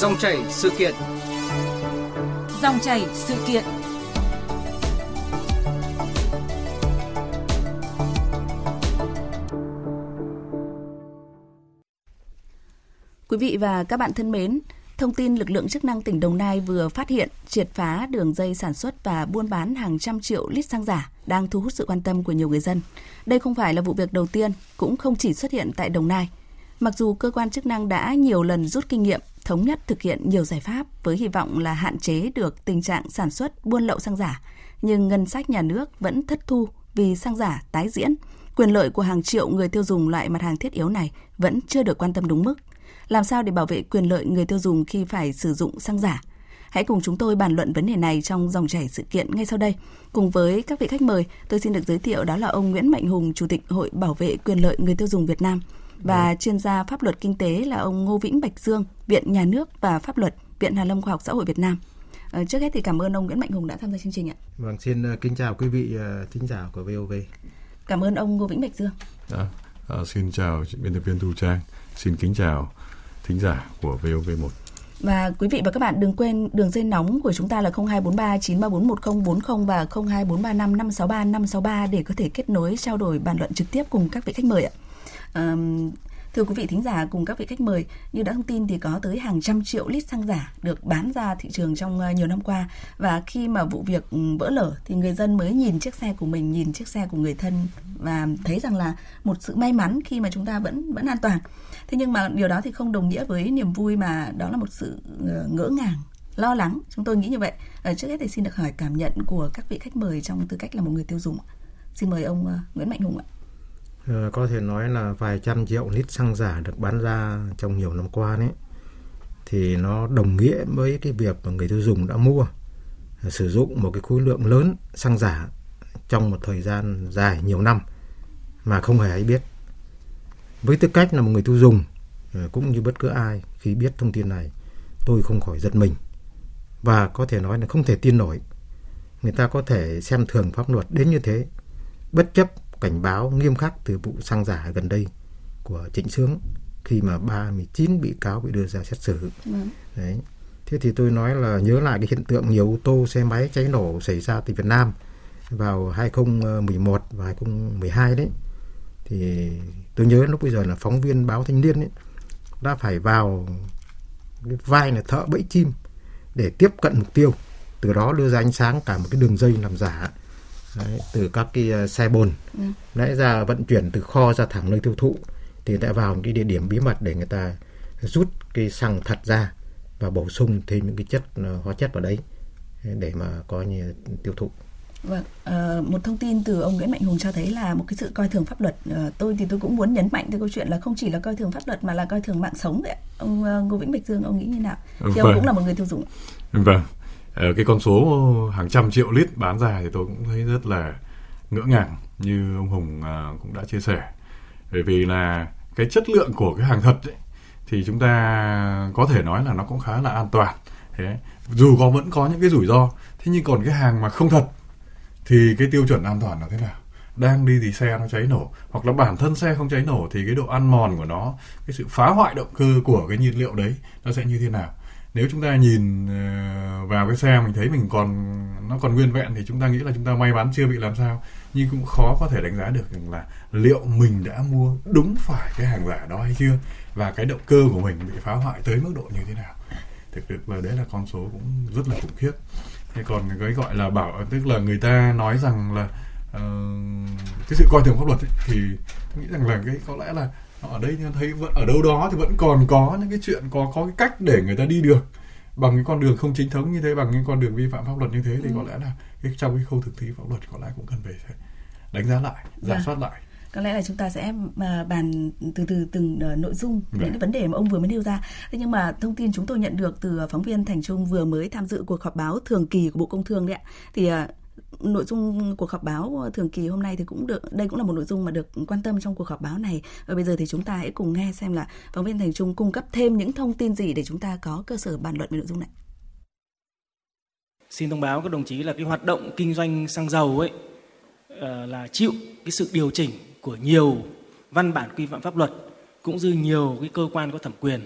Dòng chảy sự kiện. Dòng chảy sự kiện. Quý vị và các bạn thân mến, thông tin lực lượng chức năng tỉnh Đồng Nai vừa phát hiện triệt phá đường dây sản xuất và buôn bán hàng trăm triệu lít xăng giả đang thu hút sự quan tâm của nhiều người dân. Đây không phải là vụ việc đầu tiên, cũng không chỉ xuất hiện tại Đồng Nai. Mặc dù cơ quan chức năng đã nhiều lần rút kinh nghiệm, thống nhất thực hiện nhiều giải pháp với hy vọng là hạn chế được tình trạng sản xuất buôn lậu xăng giả, nhưng ngân sách nhà nước vẫn thất thu vì xăng giả tái diễn. Quyền lợi của hàng triệu người tiêu dùng loại mặt hàng thiết yếu này vẫn chưa được quan tâm đúng mức. Làm sao để bảo vệ quyền lợi người tiêu dùng khi phải sử dụng xăng giả? Hãy cùng chúng tôi bàn luận vấn đề này trong dòng chảy sự kiện ngay sau đây. Cùng với các vị khách mời, tôi xin được giới thiệu đó là ông Nguyễn Mạnh Hùng, Chủ tịch Hội Bảo vệ quyền lợi người tiêu dùng Việt Nam và chuyên gia pháp luật kinh tế là ông Ngô Vĩnh Bạch Dương, Viện Nhà nước và Pháp luật, Viện Hàn Lâm Khoa học Xã hội Việt Nam. À, trước hết thì cảm ơn ông Nguyễn Mạnh Hùng đã tham gia chương trình ạ. Vâng, xin uh, kính chào quý vị uh, thính giả của VOV. Cảm ơn ông Ngô Vĩnh Bạch Dương. À, à, xin chào biên tập viên Thu Trang, xin kính chào thính giả của VOV1. Và quý vị và các bạn đừng quên đường dây nóng của chúng ta là 0243 934 1040 và 02435 563 563 để có thể kết nối trao đổi bàn luận trực tiếp cùng các vị khách mời ạ. À, thưa quý vị thính giả cùng các vị khách mời, như đã thông tin thì có tới hàng trăm triệu lít xăng giả được bán ra thị trường trong ờ, nhiều năm qua. Và khi mà vụ việc ừ, vỡ lở thì người dân mới nhìn chiếc xe của mình, nhìn chiếc xe của người thân và thấy rằng là một sự may mắn khi mà chúng ta vẫn vẫn an toàn. Thế nhưng mà điều đó thì không đồng nghĩa với niềm vui mà đó là một sự ờ, ngỡ ngàng lo lắng. Chúng tôi nghĩ như vậy. À, trước hết thì xin được hỏi cảm nhận của các vị khách mời trong tư cách là một người tiêu dùng xin mời ông Nguyễn Mạnh Hùng ạ. Ờ, có thể nói là vài trăm triệu lít xăng giả được bán ra trong nhiều năm qua đấy. Thì nó đồng nghĩa với cái việc mà người tiêu dùng đã mua ờ, sử dụng một cái khối lượng lớn xăng giả trong một thời gian dài, nhiều năm, mà không hề hay biết. Với tư cách là một người tiêu dùng ờ, cũng như bất cứ ai khi biết thông tin này, tôi không khỏi giật mình. Và có thể nói là không thể tin nổi. Người ta có thể xem thường pháp luật đến như thế, bất chấp cảnh báo nghiêm khắc từ vụ xăng giả gần đây của Trịnh Sướng khi mà 39 bị cáo bị đưa ra xét xử. Đấy. Thế thì tôi nói là nhớ lại cái hiện tượng nhiều ô tô xe máy cháy nổ xảy ra tại Việt Nam vào 2011 và 2012 đấy. Thì tôi nhớ lúc bây giờ là phóng viên báo Thanh niên ấy, đã phải vào cái vai là thợ bẫy chim để tiếp cận mục tiêu từ đó đưa ra ánh sáng cả một cái đường dây làm giả Đấy, từ các cái xe bồn ừ. lẽ ra vận chuyển từ kho ra thẳng nơi tiêu thụ thì đã vào một cái địa điểm bí mật để người ta rút cái xăng thật ra và bổ sung thêm những cái chất hóa chất vào đấy để mà có như tiêu thụ Vâng, à, một thông tin từ ông Nguyễn Mạnh Hùng cho thấy là một cái sự coi thường pháp luật. À, tôi thì tôi cũng muốn nhấn mạnh tới câu chuyện là không chỉ là coi thường pháp luật mà là coi thường mạng sống đấy. Ông uh, Ngô Vĩnh Bạch Dương ông nghĩ như nào? Thì vâng. ông cũng là một người tiêu dùng. Vâng, Ờ, cái con số hàng trăm triệu lít bán ra thì tôi cũng thấy rất là ngỡ ngàng như ông Hùng à, cũng đã chia sẻ. Bởi vì là cái chất lượng của cái hàng thật ấy, thì chúng ta có thể nói là nó cũng khá là an toàn. Thế dù có vẫn có những cái rủi ro, thế nhưng còn cái hàng mà không thật thì cái tiêu chuẩn an toàn là thế nào đang đi thì xe nó cháy nổ hoặc là bản thân xe không cháy nổ thì cái độ ăn mòn của nó cái sự phá hoại động cơ của cái nhiên liệu đấy nó sẽ như thế nào nếu chúng ta nhìn ờ, vào cái xe mình thấy mình còn nó còn nguyên vẹn thì chúng ta nghĩ là chúng ta may mắn chưa bị làm sao. Nhưng cũng khó có thể đánh giá được rằng là liệu mình đã mua đúng phải cái hàng giả đó hay chưa và cái động cơ của mình bị phá hoại tới mức độ như thế nào. Thực sự là đấy là con số cũng rất là khủng khiếp. Thế còn cái gọi là bảo tức là người ta nói rằng là uh, cái sự coi thường pháp luật ấy, thì tôi nghĩ rằng là cái có lẽ là ở đây thấy vẫn ở đâu đó thì vẫn còn có những cái chuyện có có cái cách để người ta đi được bằng cái con đường không chính thống như thế bằng cái con đường vi phạm pháp luật như thế thì ừ. có lẽ là cái trong cái khâu thực thi pháp luật có lẽ cũng cần phải đánh giá lại giả. Dạ. soát lại có lẽ là chúng ta sẽ à, bàn từ từ từng uh, nội dung những cái vấn đề mà ông vừa mới nêu ra thế nhưng mà thông tin chúng tôi nhận được từ phóng viên thành trung vừa mới tham dự cuộc họp báo thường kỳ của bộ công thương đấy ạ thì uh, nội dung cuộc họp báo thường kỳ hôm nay thì cũng được đây cũng là một nội dung mà được quan tâm trong cuộc họp báo này. Và bây giờ thì chúng ta hãy cùng nghe xem là phóng viên thành trung cung cấp thêm những thông tin gì để chúng ta có cơ sở bàn luận về nội dung này. Xin thông báo các đồng chí là cái hoạt động kinh doanh xăng dầu ấy ờ, là chịu cái sự điều chỉnh của nhiều văn bản quy phạm pháp luật cũng như nhiều cái cơ quan có thẩm quyền.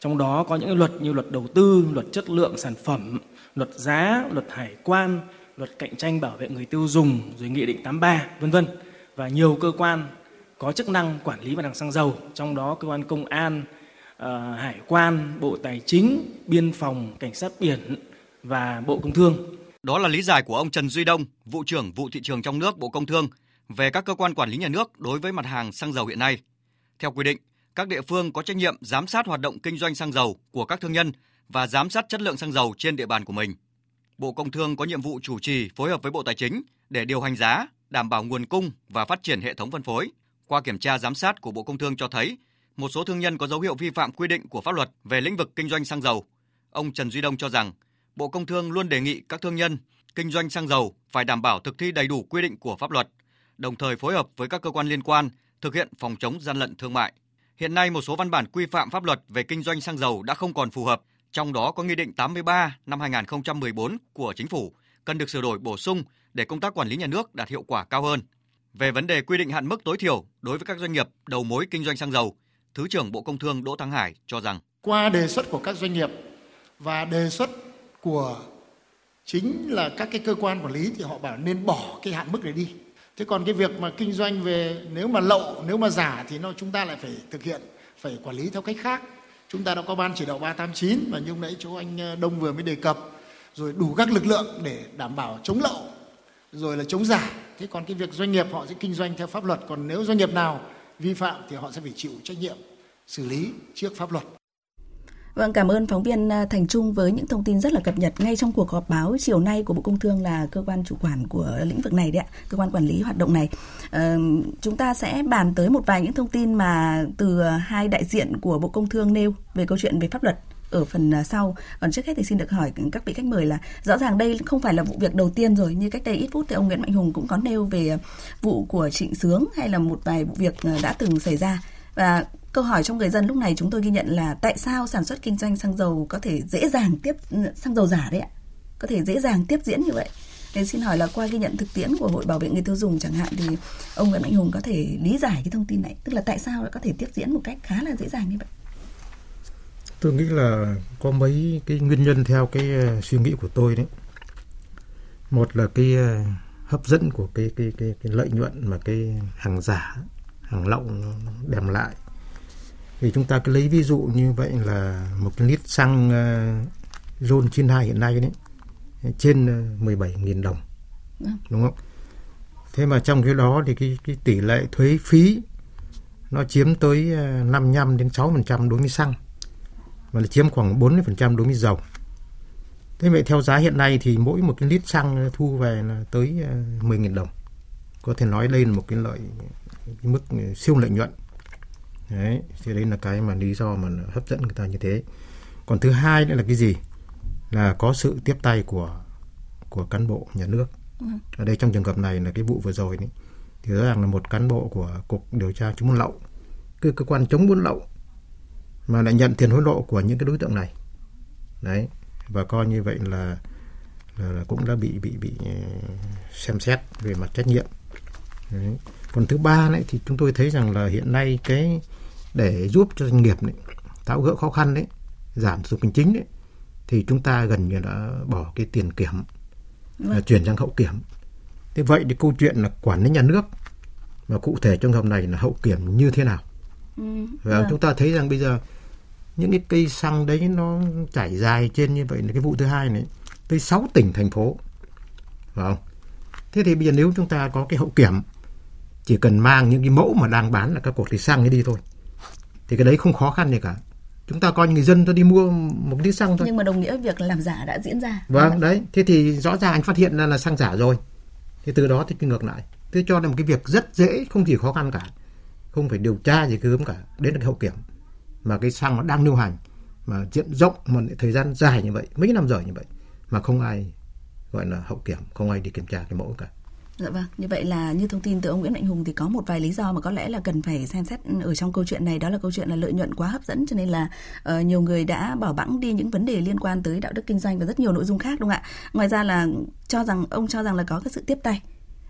Trong đó có những luật như luật đầu tư, luật chất lượng sản phẩm, luật giá, luật hải quan, luật cạnh tranh bảo vệ người tiêu dùng, rồi nghị định 83, vân vân và nhiều cơ quan có chức năng quản lý mặt hàng xăng dầu, trong đó cơ quan công an, uh, hải quan, bộ tài chính, biên phòng, cảnh sát biển và bộ công thương. Đó là lý giải của ông Trần Duy Đông, vụ trưởng vụ thị trường trong nước Bộ Công Thương về các cơ quan quản lý nhà nước đối với mặt hàng xăng dầu hiện nay. Theo quy định, các địa phương có trách nhiệm giám sát hoạt động kinh doanh xăng dầu của các thương nhân và giám sát chất lượng xăng dầu trên địa bàn của mình. Bộ Công Thương có nhiệm vụ chủ trì phối hợp với Bộ Tài chính để điều hành giá, đảm bảo nguồn cung và phát triển hệ thống phân phối. Qua kiểm tra giám sát của Bộ Công Thương cho thấy, một số thương nhân có dấu hiệu vi phạm quy định của pháp luật về lĩnh vực kinh doanh xăng dầu. Ông Trần Duy Đông cho rằng, Bộ Công Thương luôn đề nghị các thương nhân kinh doanh xăng dầu phải đảm bảo thực thi đầy đủ quy định của pháp luật, đồng thời phối hợp với các cơ quan liên quan thực hiện phòng chống gian lận thương mại. Hiện nay một số văn bản quy phạm pháp luật về kinh doanh xăng dầu đã không còn phù hợp, trong đó có Nghị định 83 năm 2014 của Chính phủ cần được sửa đổi bổ sung để công tác quản lý nhà nước đạt hiệu quả cao hơn. Về vấn đề quy định hạn mức tối thiểu đối với các doanh nghiệp đầu mối kinh doanh xăng dầu, Thứ trưởng Bộ Công Thương Đỗ Thắng Hải cho rằng qua đề xuất của các doanh nghiệp và đề xuất của chính là các cái cơ quan quản lý thì họ bảo nên bỏ cái hạn mức này đi thế còn cái việc mà kinh doanh về nếu mà lậu nếu mà giả thì nó chúng ta lại phải thực hiện phải quản lý theo cách khác chúng ta đã có ban chỉ đạo 389 và như nãy chỗ anh ờ, Đông vừa mới đề cập, rồi đủ các lực lượng để đảm bảo chống lậu, rồi là chống giả. Thế còn cái việc doanh nghiệp họ sẽ kinh doanh theo pháp luật, còn nếu doanh nghiệp nào vi phạm thì họ sẽ phải chịu trách nhiệm xử lý trước pháp luật. Vâng, cảm ơn phóng viên à, Thành Trung với những thông tin rất là cập nhật ngay trong cuộc họp báo chiều nay của Bộ Công Thương là cơ quan chủ quản của lĩnh vực này đấy ạ, cơ quan quản lý hoạt động này. Ờ, chúng ta sẽ bàn tới một vài những thông tin mà từ hai đại diện của Bộ Công Thương nêu về câu chuyện về pháp luật ở phần à, sau. Còn trước hết thì xin được hỏi các vị khách mời là rõ ràng đây không phải là vụ việc đầu tiên rồi như cách đây ít phút thì ông Nguyễn Mạnh Hùng cũng có nêu về vụ của Trịnh Sướng hay là một vài vụ việc à, đã từng xảy ra và câu hỏi trong người dân lúc này chúng tôi ghi nhận là tại sao sản xuất kinh doanh xăng dầu có thể dễ dàng tiếp xăng dầu giả đấy ạ? Có thể dễ dàng tiếp diễn như vậy? Nên xin hỏi là qua ghi nhận thực tiễn của hội bảo vệ người tiêu dùng chẳng hạn thì ông Nguyễn Mạnh Hùng có thể lý giải cái thông tin này? Tức là tại sao lại có thể tiếp diễn một cách khá là dễ dàng như vậy? Tôi nghĩ là có mấy cái nguyên nhân theo cái ờ, suy nghĩ của tôi đấy. Một là cái ờ, hấp dẫn của cái cái cái, cái lợi nhuận mà cái hàng giả hàng lậu nó đem lại thì chúng ta cứ lấy ví dụ như vậy là một lít xăng uh, RON 92 hiện nay đấy trên 17.000 ờ, đồng vâng. đúng không? Thế mà trong cái đó thì cái, cái tỷ lệ thuế phí nó chiếm tới 55 ờ, đến 6% đối với xăng và là chiếm khoảng 40% đối với dầu. Thế vậy theo giá hiện nay thì mỗi một cái lít xăng thu về là tới 10.000 đồng. Có thể nói đây là một cái lợi cái mức siêu lợi nhuận đấy thì đây là cái mà lý do mà hấp dẫn người ta như thế. Còn thứ hai nữa là cái gì? Là có sự tiếp tay của của cán bộ nhà nước. Ừ. ở đây trong trường hợp này là cái vụ vừa rồi đấy thì rõ ràng là một cán bộ của cục điều tra chống buôn lậu cái cơ quan chống buôn lậu mà lại nhận tiền hối lộ của những cái đối tượng này. Đấy và coi như vậy là, là, là cũng đã bị bị bị ờ, xem xét về mặt trách nhiệm. Đấy. còn thứ ba này thì chúng tôi thấy rằng là hiện nay cái để giúp cho doanh nghiệp này, tháo gỡ khó khăn đấy giảm thủ tục hành chính đấy thì chúng ta gần như đã bỏ cái tiền kiểm vâng. là chuyển sang hậu kiểm thế vậy thì câu chuyện là quản lý nhà nước và cụ thể trong hợp này là hậu kiểm như thế nào ừ, và vâng. chúng ta thấy rằng bây giờ những cái cây xăng đấy nó chảy dài trên như vậy là cái vụ thứ hai này tới 6 tỉnh thành phố phải không thế thì bây giờ nếu chúng ta có cái hậu kiểm chỉ cần mang những cái mẫu mà đang bán là các cột thì xăng ấy đi thôi thì cái đấy không khó khăn gì cả. Chúng ta coi người dân tôi đi mua một lít xăng thôi. Nhưng mà đồng nghĩa việc làm giả đã diễn ra. Vâng đấy. Thế thì rõ ràng anh phát hiện ra là xăng giả rồi. Thì từ đó thì ngược lại. Tôi cho là một cái việc rất dễ không chỉ khó khăn cả. Không phải điều tra gì cứ cả. Đến được hậu kiểm. Mà cái xăng nó đang lưu hành mà diện rộng mà thời gian dài như vậy mấy năm rồi như vậy mà không ai gọi là hậu kiểm không ai đi kiểm tra cái mẫu cả Dạ vâng, như vậy là như thông tin từ ông Nguyễn Mạnh Hùng thì có một vài lý do mà có lẽ là cần phải xem xét ừ, ở trong câu chuyện này đó là câu chuyện là lợi nhuận quá hấp dẫn cho nên là uh, nhiều người đã bỏ bẵng đi những vấn đề liên quan tới đạo đức kinh doanh và rất nhiều nội dung khác đúng không ạ? Ngoài ra là cho rằng ông cho rằng là có cái sự tiếp tay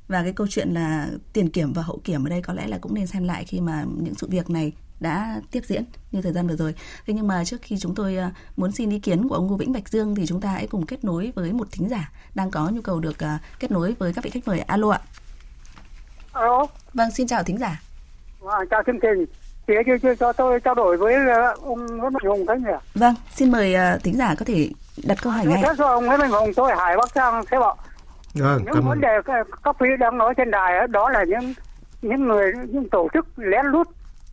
và cái câu chuyện là tiền kiểm và hậu kiểm ở đây có lẽ là cũng nên xem lại khi mà những sự việc này đã tiếp diễn như thời gian vừa rồi. Thế nhưng mà trước khi chúng tôi uh, muốn xin ý kiến của ông Ngô Vĩnh Bạch Dương thì chúng ta hãy cùng kết nối với một thính giả đang có nhu cầu được uh, kết nối với các vị khách mời. Alo ạ. Alo. Vâng, xin chào thính giả. À, chào chương trình. Chị cho, cho, cho tôi trao đổi với ông Nguyễn Mạnh Hùng cái nhỉ? Vâng, xin mời thính giả có thể đặt câu hỏi ngay. Thế cho ông Nguyễn Mạnh Hùng, tôi Hải Bắc Giang thế bảo. Vâng, những vấn đề các quý đang nói trên đài đó là những những người những tổ chức lén lút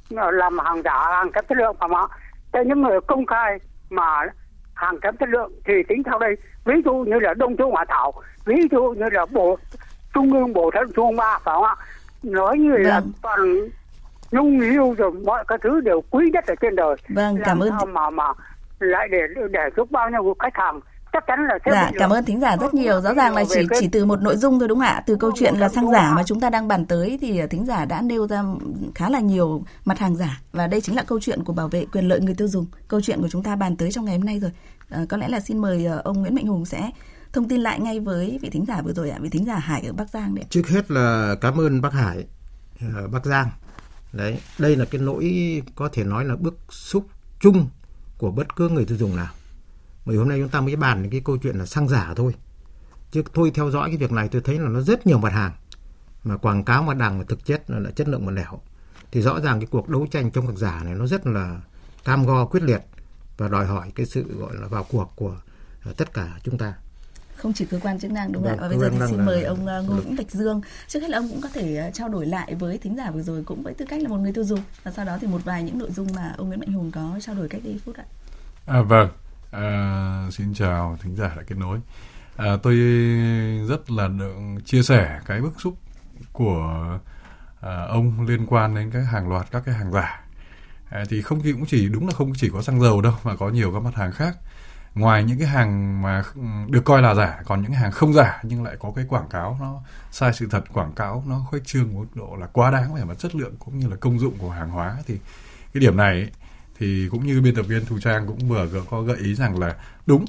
làm hàng giả hàng kém chất lượng phải không ạ thế những người công khai mà hàng kém chất lượng thì tính theo đây. Ví dụ như là đông châu hòa thảo ví dụ như là bộ trung ương bộ thận trung ba phải không ạ? Nói như là vâng. toàn nhung yêu rồi mọi cái thứ đều quý nhất ở trên đời. Vâng cảm ơn mà mà lại để để giúp bao nhiêu khách hàng chắc chắn là sẽ dạ, cảm ơn thính giả rất nhiều. Rõ ràng là chỉ chỉ từ một nội dung thôi đúng không ạ? Từ câu chuyện là xăng giả mà chúng ta đang bàn tới thì thính giả đã nêu ra khá là nhiều mặt hàng giả. Và đây chính là câu chuyện của bảo vệ quyền lợi người tiêu dùng. Câu chuyện của chúng ta bàn tới trong ngày hôm nay rồi. À, có lẽ là xin mời ờ, ông Nguyễn Mạnh Hùng sẽ thông tin lại ngay với vị thính giả vừa rồi ạ. Vị thính giả Hải ở Bắc Giang đấy trước hết là cảm ơn bác Hải ở Bắc Giang. Đấy đây là cái nỗi có thể nói là bức xúc chung của bất cứ người tiêu dùng nào bởi hôm nay chúng ta mới bàn cái câu chuyện là xăng giả thôi. Chứ tôi theo dõi cái việc này tôi thấy là nó rất nhiều mặt hàng. Mà quảng cáo mặt hàng mà thực chất là, là chất lượng một nẻo. Thì rõ ràng cái cuộc đấu tranh chống hàng giả này nó rất là cam go quyết liệt và đòi hỏi cái sự gọi là vào cuộc của tất cả chúng ta. Không chỉ cơ quan chức năng đúng không ạ? Vâng, và bây giờ thì xin mời ông ờ, Ngô Vĩnh Bạch Dương. Trước hết là ông cũng có thể ờ, trao đổi lại với thính giả vừa rồi cũng với tư cách là một người tiêu dùng. Và sau đó thì một vài những nội dung mà ông Nguyễn Mạnh Hùng có trao đổi cách đây phút ạ. À, vâng, À, xin chào thính giả đã kết nối. À, tôi rất là được chia sẻ cái bức xúc của à, ông liên quan đến cái hàng loạt các cái hàng giả. À, thì không chỉ cũng chỉ đúng là không chỉ có xăng dầu đâu mà có nhiều các mặt hàng khác. Ngoài những cái hàng mà được coi là giả, còn những cái hàng không giả nhưng lại có cái quảng cáo nó sai sự thật, quảng cáo nó khuếch trương mức độ là quá đáng về mặt chất lượng cũng như là công dụng của hàng hóa thì cái điểm này ấy, thì cũng như biên tập viên Thu Trang cũng vừa có gợi ý rằng là đúng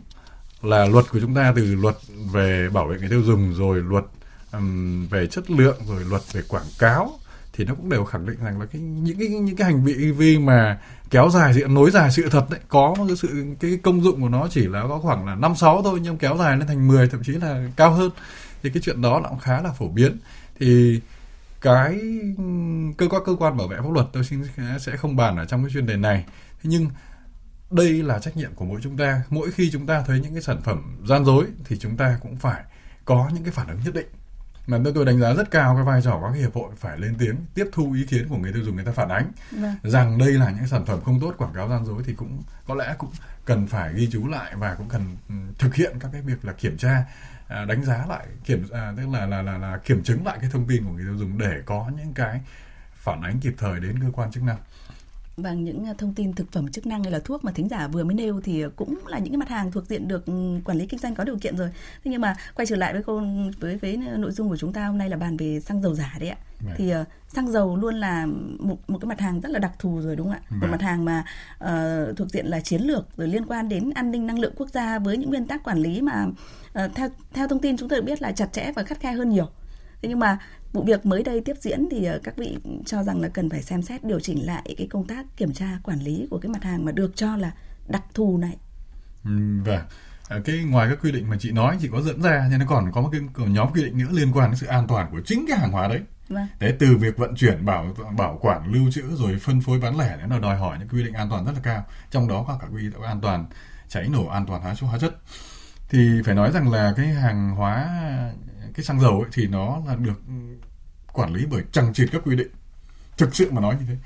là luật của chúng ta từ luật về bảo vệ người tiêu dùng rồi luật um, về chất lượng rồi luật về quảng cáo thì nó cũng đều khẳng định rằng là cái những cái những cái hành vi vi mà kéo dài sự nối dài sự thật đấy có cái sự cái công dụng của nó chỉ là có khoảng là năm sáu thôi nhưng kéo dài lên thành 10 thậm chí là cao hơn. Thì cái chuyện đó nó cũng khá là phổ biến. Thì cái cơ quan cơ quan bảo vệ pháp luật tôi xin sẽ không bàn ở trong cái chuyên đề này. Thế nhưng đây là trách nhiệm của mỗi chúng ta. Mỗi khi chúng ta thấy những cái sản phẩm gian dối thì chúng ta cũng phải có những cái phản ứng nhất định. Mà tôi đánh giá rất cao cái vai trò của các hiệp hội phải lên tiếng tiếp thu ý kiến của người tiêu dùng người ta phản ánh. Vâng. rằng đây là những sản phẩm không tốt quảng cáo gian dối thì cũng có lẽ cũng cần phải ghi chú lại và cũng cần ừ, thực hiện các cái việc là kiểm tra À, đánh giá lại kiểm à, tức là, là là là kiểm chứng lại cái thông tin của người tiêu dùng để có những cái phản ánh kịp thời đến cơ quan chức năng. Vâng, những à, thông tin thực phẩm chức năng hay là thuốc mà thính giả vừa mới nêu thì cũng là những cái mặt hàng thuộc diện được ừ, quản lý kinh doanh có điều kiện rồi. Thế nhưng mà quay trở lại với câu với với nội dung của chúng ta hôm nay là bàn về xăng dầu giả đấy ạ. Right. Thì uh, xăng dầu luôn là một một cái mặt hàng rất là đặc thù rồi đúng không ạ? Right. Một mặt hàng mà uh, thuộc diện là chiến lược rồi liên quan đến an ninh năng lượng quốc gia với những nguyên tắc quản lý mà uh, theo theo thông tin chúng tôi được biết là chặt chẽ và khắt khe hơn nhiều. Thế nhưng mà vụ việc mới đây tiếp diễn thì ờ, các vị cho rằng là cần phải xem xét điều chỉnh lại cái công tác kiểm tra quản lý của cái mặt hàng mà được cho là đặc thù này. Ừ, vâng. À, cái ngoài các quy định mà chị nói chị có dẫn ra nhưng nó còn có một cái nhóm quy định nữa liên quan đến sự an toàn của chính cái hàng hóa đấy. Vâng. Đấy từ việc vận chuyển bảo bảo quản lưu trữ rồi phân phối bán lẻ nó đòi hỏi những quy định an toàn rất là cao trong đó có cả quy định an toàn cháy nổ an toàn hóa số hóa chất thì phải nói rằng là cái hàng hóa cái xăng dầu ấy thì nó là được quản lý bởi chẳng chịt các quy định. Thực sự mà nói như thế.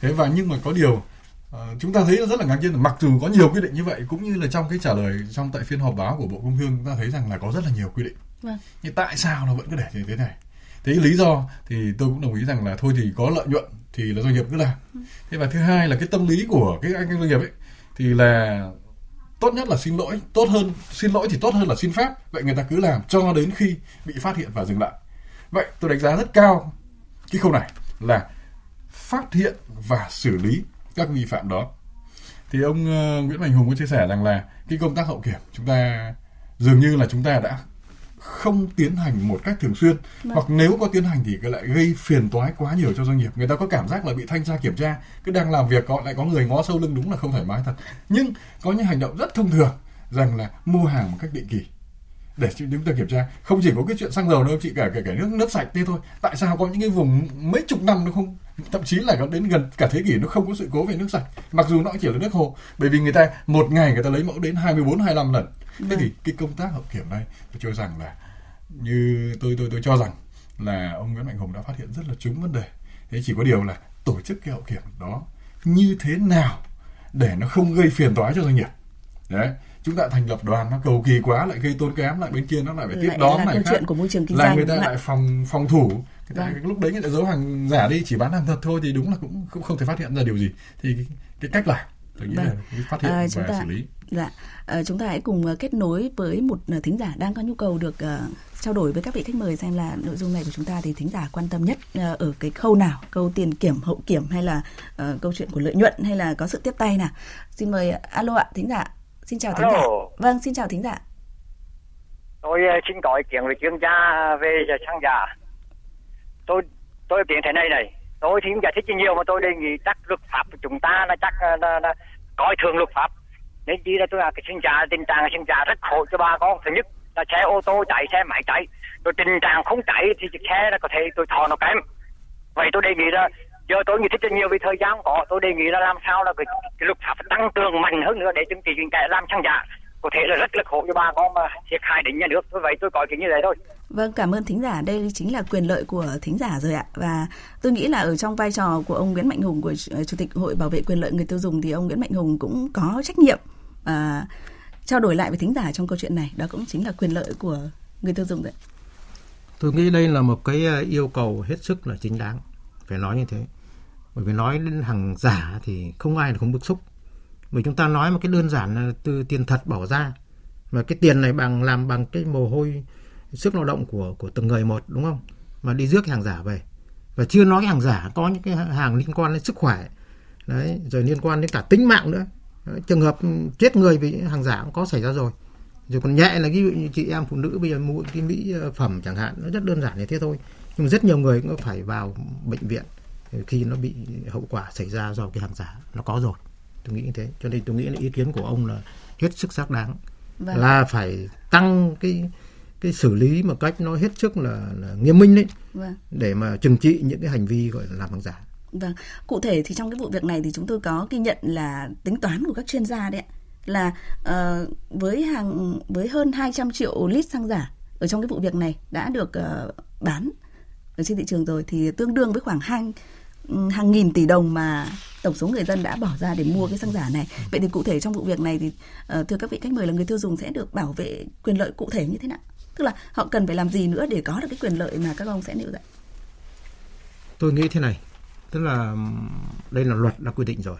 Thế và nhưng mà có điều uh, chúng ta thấy rất là ngạc nhiên là mặc dù có nhiều quy định như vậy cũng như là trong cái trả lời trong tại phiên họp báo của bộ công thương chúng ta thấy rằng là có rất là nhiều quy định. Vâng. nhưng tại sao nó vẫn cứ để như thế này? Thế lý do thì tôi cũng đồng ý rằng là thôi thì có lợi nhuận thì là doanh nghiệp cứ làm. Ừ. thế và thứ hai là cái tâm lý của cái anh doanh nghiệp ấy thì là tốt nhất là xin lỗi tốt hơn xin lỗi thì tốt hơn là xin phép. Vậy người ta cứ làm cho đến khi bị phát hiện và dừng lại. Vậy tôi đánh giá rất cao cái khâu này là phát hiện và xử lý các vi phạm đó. Thì ông uh, Nguyễn Mạnh Hùng có chia sẻ rằng là cái công tác hậu kiểm chúng ta dường như là chúng ta đã không tiến hành một cách thường xuyên. Vâng. hoặc nếu có tiến hành thì cái lại gây phiền toái quá nhiều cho doanh nghiệp. Người ta có cảm giác là bị thanh tra kiểm tra cứ đang làm việc có lại có người ngó sâu lưng đúng là không thoải mái thật. Nhưng có những hành động rất thông thường rằng là mua hàng một cách định kỳ để chúng ta kiểm tra. Không chỉ có cái chuyện xăng dầu đâu chị cả cả, cả nước nước sạch thế thôi. Tại sao có những cái vùng mấy chục năm nó không thậm chí là có đến gần cả thế kỷ nó không có sự cố về nước sạch? Mặc dù nó chỉ là nước hồ bởi vì người ta một ngày người ta lấy mẫu đến 24 25 lần thế vâng. thì cái công tác hậu kiểm này tôi cho rằng là như tôi tôi tôi cho rằng là ông Nguyễn Mạnh Hùng đã phát hiện rất là trúng vấn đề. Thế chỉ có điều là tổ chức cái hậu kiểm đó như thế nào để nó không gây phiền toái cho doanh nghiệp. Đấy chúng ta thành lập đoàn nó cầu kỳ quá lại gây tốn kém lại bên kia nó lại phải tiếp lại đón lại chuyện của môi trường kinh là doanh người ta lại phòng phòng thủ. Người ta, vâng. lúc đấy người ta giấu hàng giả đi chỉ bán hàng thật thôi thì đúng là cũng cũng không thể phát hiện ra điều gì. Thì cái, cái cách làm tôi nghĩ vâng. là phát hiện à, và ta, xử lý dạ à, chúng ta hãy cùng ờ, kết nối với một thính giả đang có nhu cầu được uh, trao đổi với các vị khách mời xem là nội dung này của chúng ta thì thính giả quan tâm nhất uh, ở cái khâu nào câu tiền kiểm hậu kiểm hay là uh, câu chuyện của lợi nhuận hay là có sự tiếp tay nào xin mời alo ạ thính giả Xin chào thính giả. Vâng, xin chào thính giả. Tôi xin có ý kiến với chuyên gia về xăng giả. Tôi tôi kiến thế này này. Tôi thì cũng giải thích nhiều mà tôi đề nghị chắc luật pháp của chúng ta là chắc là, là, là coi thường luật pháp. Nên chỉ là tôi là cái sinh trả tình trạng sinh trả rất khổ cho bà con. Thứ nhất là xe ô tô chạy, xe máy chạy. Rồi tình trạng không chạy thì xe là có thể tôi thò nó kém. Vậy tôi đề nghị là giờ tôi nghĩ thích nhiều vì thời gian có tôi đề nghị là làm sao là cái, cái luật pháp tăng cường mạnh hơn nữa để chứng chỉ những kẻ làm xăng giả có thể là rất là khổ cho bà con mà thiệt hại đến nhà nước tôi vậy tôi có cái như vậy thôi Vâng, cảm ơn thính giả. Đây chính là quyền lợi của thính giả rồi ạ. Và tôi nghĩ là ở trong vai trò của ông Nguyễn Mạnh Hùng của Chủ tịch Hội Bảo vệ quyền lợi người tiêu dùng thì ông Nguyễn Mạnh Hùng cũng có trách nhiệm à, trao đổi lại với thính giả trong câu chuyện này. Đó cũng chính là quyền lợi của người tiêu dùng đấy. Tôi nghĩ đây là một cái à, yêu cầu hết sức là chính đáng. Phải nói như thế bởi vì nói đến hàng giả thì không ai là không bức xúc bởi chúng ta nói một cái đơn giản là từ tiền thật bỏ ra. Mà cái tiền này bằng làm bằng cái mồ hôi sức lao động của của từng người một đúng không? Mà đi rước hàng giả về. Và chưa nói hàng giả có những cái hàng liên quan đến sức khỏe. Đấy rồi liên quan đến cả tính mạng nữa. Đấy, trường hợp chết người vì hàng giả cũng có xảy ra rồi. Rồi còn nhẹ là ví dụ như chị em phụ nữ bây giờ mua cái mỹ ờ, phẩm chẳng hạn nó rất đơn giản như thế thôi. Nhưng rất nhiều người cũng phải vào bệnh viện khi nó bị hậu quả xảy ra do cái hàng giả nó có rồi tôi nghĩ như thế. Cho nên tôi nghĩ là ý kiến của ông là hết sức xác đáng. Vâng. là phải tăng cái cái xử lý một cách nó hết sức là, là nghiêm minh đấy vâng. để mà trừng trị những cái hành vi gọi là làm hàng giả. Vâng. Cụ thể thì trong cái vụ việc này thì chúng tôi có ghi nhận là tính toán của các chuyên gia đấy là uh, với hàng với hơn 200 triệu lít xăng giả ở trong cái vụ việc này đã được uh, bán ở trên thị trường rồi thì tương đương với khoảng hai Ừ, hàng nghìn tỷ đồng mà tổng số người dân đã bỏ ra để mua cái xăng giả này. Vậy thì cụ thể trong vụ việc này thì uh, thưa các vị khách mời là người tiêu dùng sẽ được bảo vệ quyền lợi cụ thể như thế nào? Tức là họ cần phải làm gì nữa để có được cái quyền lợi mà các ông sẽ nêu dậy? Tôi nghĩ thế này, tức là đây là luật đã quy định rồi.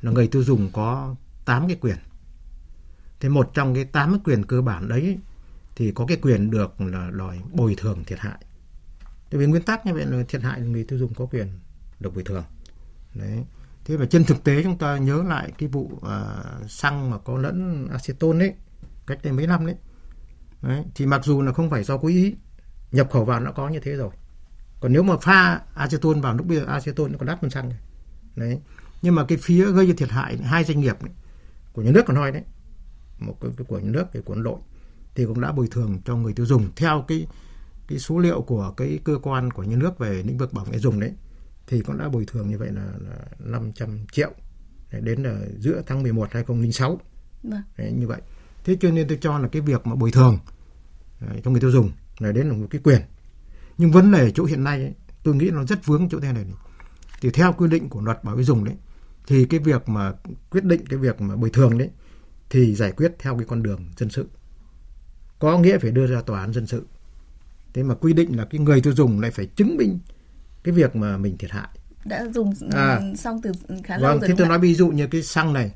Là người tiêu dùng có 8 cái quyền. Thế một trong cái 8 cái quyền cơ bản đấy thì có cái quyền được là đòi bồi thường thiệt hại Tại vì nguyên tắc như vậy là thiệt hại người tiêu dùng có quyền được bồi thường. Đấy. Thế mà trên thực tế chúng ta nhớ lại cái vụ uh, xăng mà có lẫn acetone đấy, cách đây mấy năm đấy. đấy. Thì mặc dù là không phải do cố ý, nhập khẩu vào nó có như thế rồi. Còn nếu mà pha acetone vào lúc bây giờ acetone nó còn đắt hơn xăng này. Đấy. Nhưng mà cái phía gây ra thiệt hại hai doanh nghiệp đấy, của nhà nước còn nói đấy, một cái, cái của nhà nước cái của Ấn Độ thì cũng đã bồi thường cho người tiêu dùng theo cái cái số liệu của cái cơ quan của nhà nước về lĩnh vực bảo vệ dùng đấy thì cũng đã bồi thường như vậy là, là 500 triệu. Đến là giữa tháng 11 2006 vâng. đấy, như vậy. Thế cho nên tôi cho là cái việc mà bồi thường đấy, cho người tiêu dùng là đến là một cái quyền. Nhưng vấn đề chỗ hiện nay ấy, tôi nghĩ nó rất vướng chỗ thế này, này. Thì theo quy định của luật bảo vệ dùng đấy thì cái việc mà quyết định cái việc mà bồi thường đấy thì giải quyết theo cái con đường dân sự. Có nghĩa phải đưa ra tòa án dân sự thế mà quy định là cái người tiêu dùng lại phải chứng minh cái việc mà mình thiệt hại. Đã dùng à, xong từ khá lâu vâng, rồi thế tôi nói ví dụ như cái xăng này.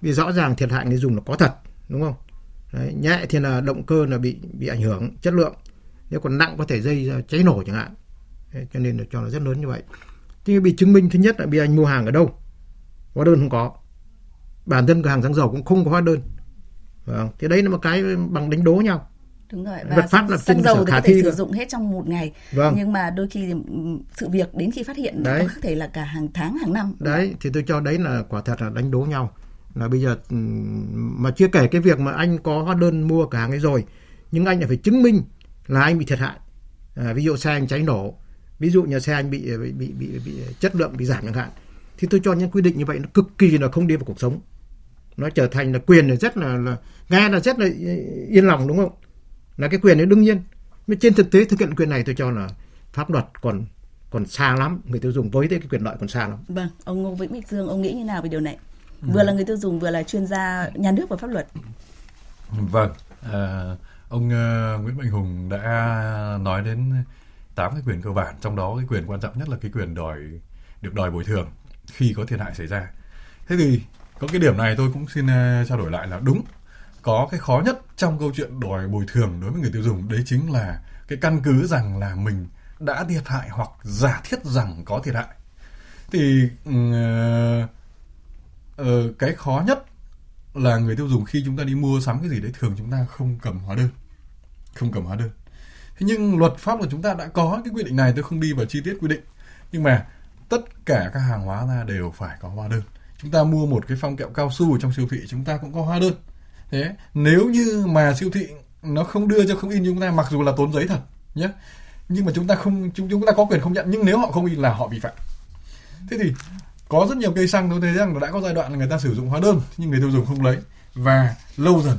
Vì rõ ràng thiệt hại người dùng là có thật đúng không? Đấy, nhẹ thì là động cơ là bị bị ảnh hưởng chất lượng. Nếu còn nặng có thể dây ra cháy nổ chẳng hạn. Đấy, cho nên là cho nó rất lớn như vậy. Thì bị chứng minh thứ nhất là bị anh mua hàng ở đâu? Hóa đơn không có. Bản thân cửa hàng xăng dầu cũng không có hóa đơn. Vâng. thì đấy là một cái bằng đánh đố nhau Đúng rồi. Và luật pháp là xăng dầu thì có thể sử dụng hết trong một ngày. Vâng. Nhưng mà đôi khi sự việc đến khi phát hiện đấy. có thể là cả hàng tháng, hàng năm. Đấy, thì tôi cho đấy là quả thật là đánh đố nhau. Là bây giờ mà chưa kể cái việc mà anh có hóa đơn mua cả hàng ấy rồi, nhưng anh lại phải chứng minh là anh bị thiệt hại. À, ví dụ xe anh cháy nổ, ví dụ nhà xe anh bị bị bị bị, bị chất lượng bị giảm chẳng hạn thì tôi cho những quy định như vậy nó cực kỳ là không đi vào cuộc sống nó trở thành là quyền là rất là, là nghe là rất là yên lòng đúng không là cái quyền đấy đương nhiên. Nhưng trên thực tế thực hiện quyền này tôi cho là pháp luật còn còn xa lắm. Người tiêu dùng với cái quyền lợi còn xa lắm. Vâng ông ngô vĩnh bích dương ông nghĩ như nào về điều này? Vừa là người tiêu dùng vừa là chuyên gia nhà nước và pháp luật. Vâng à, ông uh, nguyễn mạnh hùng đã nói đến tám cái quyền cơ bản trong đó cái quyền quan trọng nhất là cái quyền đòi được đòi bồi thường khi có thiệt hại xảy ra. Thế thì có cái điểm này tôi cũng xin uh, trao đổi lại là đúng có cái khó nhất trong câu chuyện đòi bồi thường đối với người tiêu dùng đấy chính là cái căn cứ rằng là mình đã thiệt hại hoặc giả thiết rằng có thiệt hại. Thì uh, uh, cái khó nhất là người tiêu dùng khi chúng ta đi mua sắm cái gì đấy thường chúng ta không cầm hóa đơn không cầm hóa đơn. Thế nhưng luật pháp của chúng ta đã có cái quy định này tôi không đi vào chi tiết quy định. Nhưng mà tất cả các hàng hóa ra đều phải có hóa đơn. Chúng ta mua một cái phong kẹo cao su ở trong siêu thị chúng ta cũng có hóa đơn thế nếu như mà siêu thị nó không đưa cho không in chúng ta mặc dù là tốn giấy thật nhé nhưng mà chúng ta không chúng chúng ta có quyền không nhận nhưng nếu họ không in là họ vi phạm thế thì có rất nhiều cây xăng tôi thấy rằng đã có giai đoạn là người ta sử dụng hóa đơn nhưng người tiêu dùng không lấy. Và lâu dần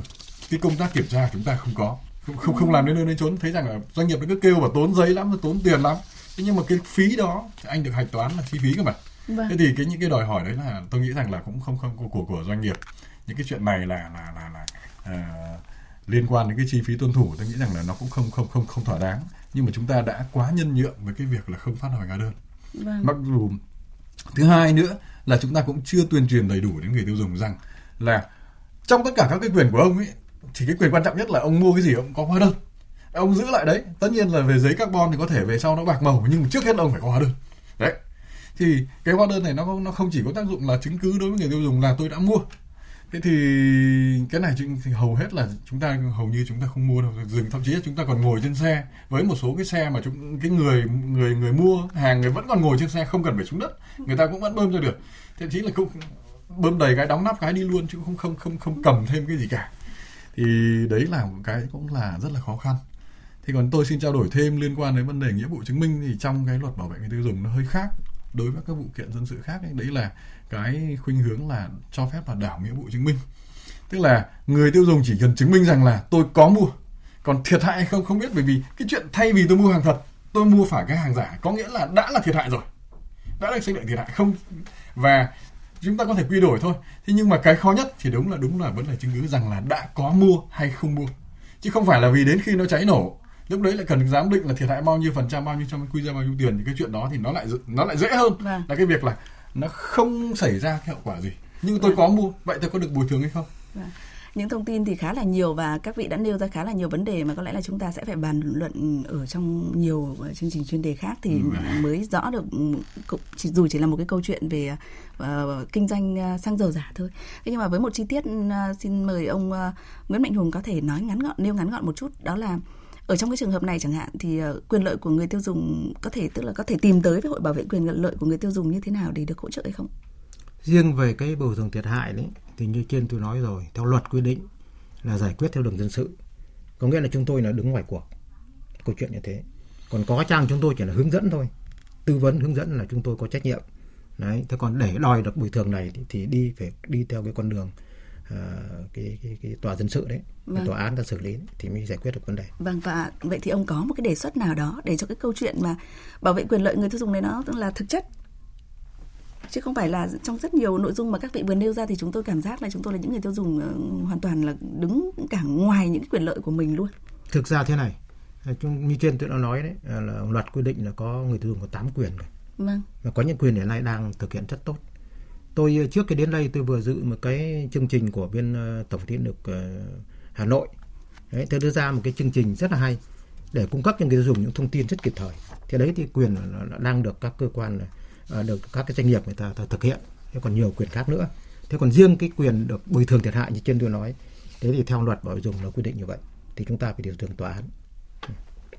cái công tác kiểm tra chúng ta không có. Không không, không làm đến nơi đến trốn thấy rằng là doanh nghiệp nó cứ kêu và tốn giấy lắm tốn tiền lắm. Thế nhưng mà cái phí đó anh được hạch toán là chi phí cơ mà. Vâng. thế thì cái những cái đòi hỏi đấy là tôi nghĩ rằng là cũng không không của, của doanh nghiệp những cái chuyện này là là là là uh, liên quan đến cái chi phí tuân thủ tôi nghĩ rằng là nó cũng không không không không thỏa đáng. Nhưng mà chúng ta đã quá nhân nhượng với cái việc là không phát hành hóa đơn. Vâng. mặc dù thứ hai nữa là chúng ta cũng chưa tuyên truyền đầy đủ đến người tiêu dùng rằng là trong tất cả các cái quyền của ông ấy thì cái quyền quan trọng nhất là ông mua cái gì ông có hóa đơn. Ông giữ lại đấy tất nhiên là về giấy carbon thì có thể về sau nó bạc màu nhưng trước hết ông phải có hóa đơn. Đấy. Thì cái hóa đơn này nó nó không chỉ có tác dụng là chứng cứ đối với người tiêu dùng là tôi đã mua thế thì cái này thì hầu hết là chúng ta, hầu như chúng ta không mua đâu. Dừng, thậm chí là chúng ta còn ngồi trên xe. Với một số cái xe mà chúng, cái người người người mua hàng người vẫn còn ngồi trên xe, không cần phải xuống đất. Người ta cũng vẫn bơm ra được. Thậm chí là cũng bơm đầy cái đóng nắp cái đi luôn chứ không không không không cầm thêm cái gì cả. Thì đấy là một cái cũng là rất là khó khăn. Thì còn tôi xin trao đổi thêm liên quan đến vấn đề nghĩa vụ chứng minh thì trong cái luật bảo vệ người tiêu dùng nó hơi khác đối với các vụ kiện dân sự khác ấy, đấy là cái khuynh hướng là cho phép là đảo nghĩa vụ chứng minh. Tức là người tiêu dùng chỉ cần chứng minh rằng là tôi có mua còn thiệt hại hay không không biết bởi vì cái chuyện thay vì tôi mua hàng thật tôi mua phải cái hàng giả có nghĩa là đã là thiệt hại rồi đã là xác định thiệt hại không và chúng ta có thể quy đổi thôi. Thế nhưng mà cái khó nhất thì đúng là đúng là vẫn là chứng cứ rằng là đã có mua hay không mua. Chứ không phải là vì đến khi nó cháy nổ lúc đấy lại cần giám định là thiệt hại bao nhiêu phần trăm bao nhiêu trong quy ra bao nhiêu tiền thì cái chuyện đó thì nó lại nó lại dễ hơn vâng. là cái việc là nó không xảy ra cái hậu quả gì nhưng tôi vâng. có mua vậy tôi có được bồi thường hay không vâng. những thông tin thì khá là nhiều và các vị đã nêu ra khá là nhiều vấn đề mà có lẽ là chúng ta sẽ phải bàn luận ở trong nhiều chương trình chuyên đề khác thì ừ. mới rõ được chỉ dù chỉ là một cái câu chuyện về uh, kinh doanh uh, xăng dầu giả thôi thế nhưng mà với một chi tiết uh, xin mời ông uh, Nguyễn Mạnh Hùng có thể nói ngắn gọn nêu ngắn gọn một chút đó là ở trong cái trường hợp này chẳng hạn thì ờ, quyền lợi của người tiêu dùng có thể tức là có thể tìm tới với hội bảo vệ quyền lợi của người tiêu dùng như thế nào để được hỗ trợ hay không? Riêng về cái bồi thường thiệt hại đấy thì như trên tôi nói rồi, theo luật quy định là giải quyết theo đường dân sự. Có nghĩa là chúng tôi là đứng ngoài cuộc. Câu chuyện như thế. Còn có trang chúng tôi chỉ là hướng dẫn thôi. Tư vấn hướng dẫn là chúng tôi có trách nhiệm. Đấy, thế còn để đòi được bồi thường này thì, thì đi phải đi theo cái con đường uh, cái, cái cái tòa dân sự đấy vâng. tòa án ta xử lý thì mới giải quyết được vấn đề. Vâng và vậy thì ông có một cái đề xuất nào đó để cho cái câu chuyện mà bảo vệ quyền lợi người tiêu dùng này nó là thực chất? Chứ không phải là trong rất nhiều nội dung mà các vị vừa nêu ra thì chúng tôi cảm giác là chúng tôi là những người tiêu dùng uh, hoàn toàn là đứng cả ngoài những quyền lợi của mình luôn. Thực ra thế này như trên tôi đã nói đấy là luật quy định là có người tiêu dùng có 8 quyền rồi. Vâng. và có những quyền hiện nay đang thực hiện rất tốt tôi trước khi đến đây tôi vừa dự một cái chương trình của bên ờ, tổng điện lực ờ, Hà Nội. Đấy tôi đưa ra một cái chương trình rất là hay để cung cấp cho người tiêu dùng những thông tin rất kịp thời. Thì đấy thì quyền nó đang được các cơ quan ờ, được các cái doanh nghiệp người ta, ta thực hiện. Thế còn nhiều quyền khác nữa. Thế còn riêng cái quyền được bồi thường thiệt hại như trên tôi nói thế thì theo luật bảo dùng nó quy định như vậy. Thì chúng ta phải điều thường tòa án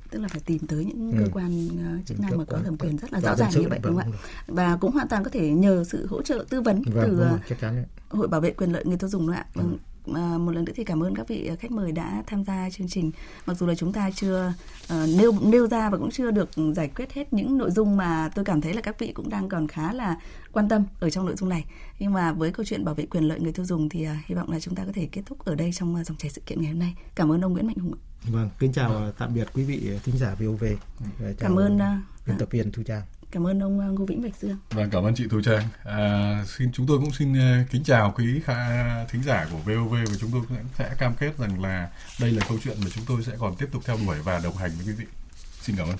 tức là phải tìm tới những Ừ. cơ quan uh, chức năng mà có thẩm quyền rất là rõ ràng như vậy đúng vâng, không ạ và cũng hoàn toàn có thể nhờ sự hỗ trợ tư vấn vâng, từ đúng đấy. Hội Bảo vệ quyền lợi người tiêu dùng ạ. Vâng. À, một lần nữa thì cảm ơn các vị khách mời đã tham gia chương trình. Mặc dù là chúng ta chưa uh, nêu nêu ra và cũng chưa được giải quyết hết những nội dung mà tôi cảm thấy là các vị cũng đang còn khá là quan tâm ở trong nội dung này. Nhưng mà với câu chuyện bảo vệ quyền lợi người tiêu dùng thì uh, hy vọng là chúng ta có thể kết thúc ở đây trong uh, dòng chảy sự kiện ngày hôm nay. Cảm ơn ông Nguyễn Mạnh Hùng. Vâng, kính chào tạm biệt quý vị thính giả VOV. Chào Cảm ơn biên tập viên Thu Trang cảm ơn ông à, Ngô Vĩnh Bạch Dương. Vâng, cảm ơn chị Thu Trang. À, xin chúng tôi cũng xin à, kính chào quý khá thính giả của VOV và chúng tôi cũng sẽ cam kết rằng là đây là câu chuyện mà chúng tôi sẽ còn tiếp tục theo đuổi và đồng hành với quý vị. Xin cảm ơn.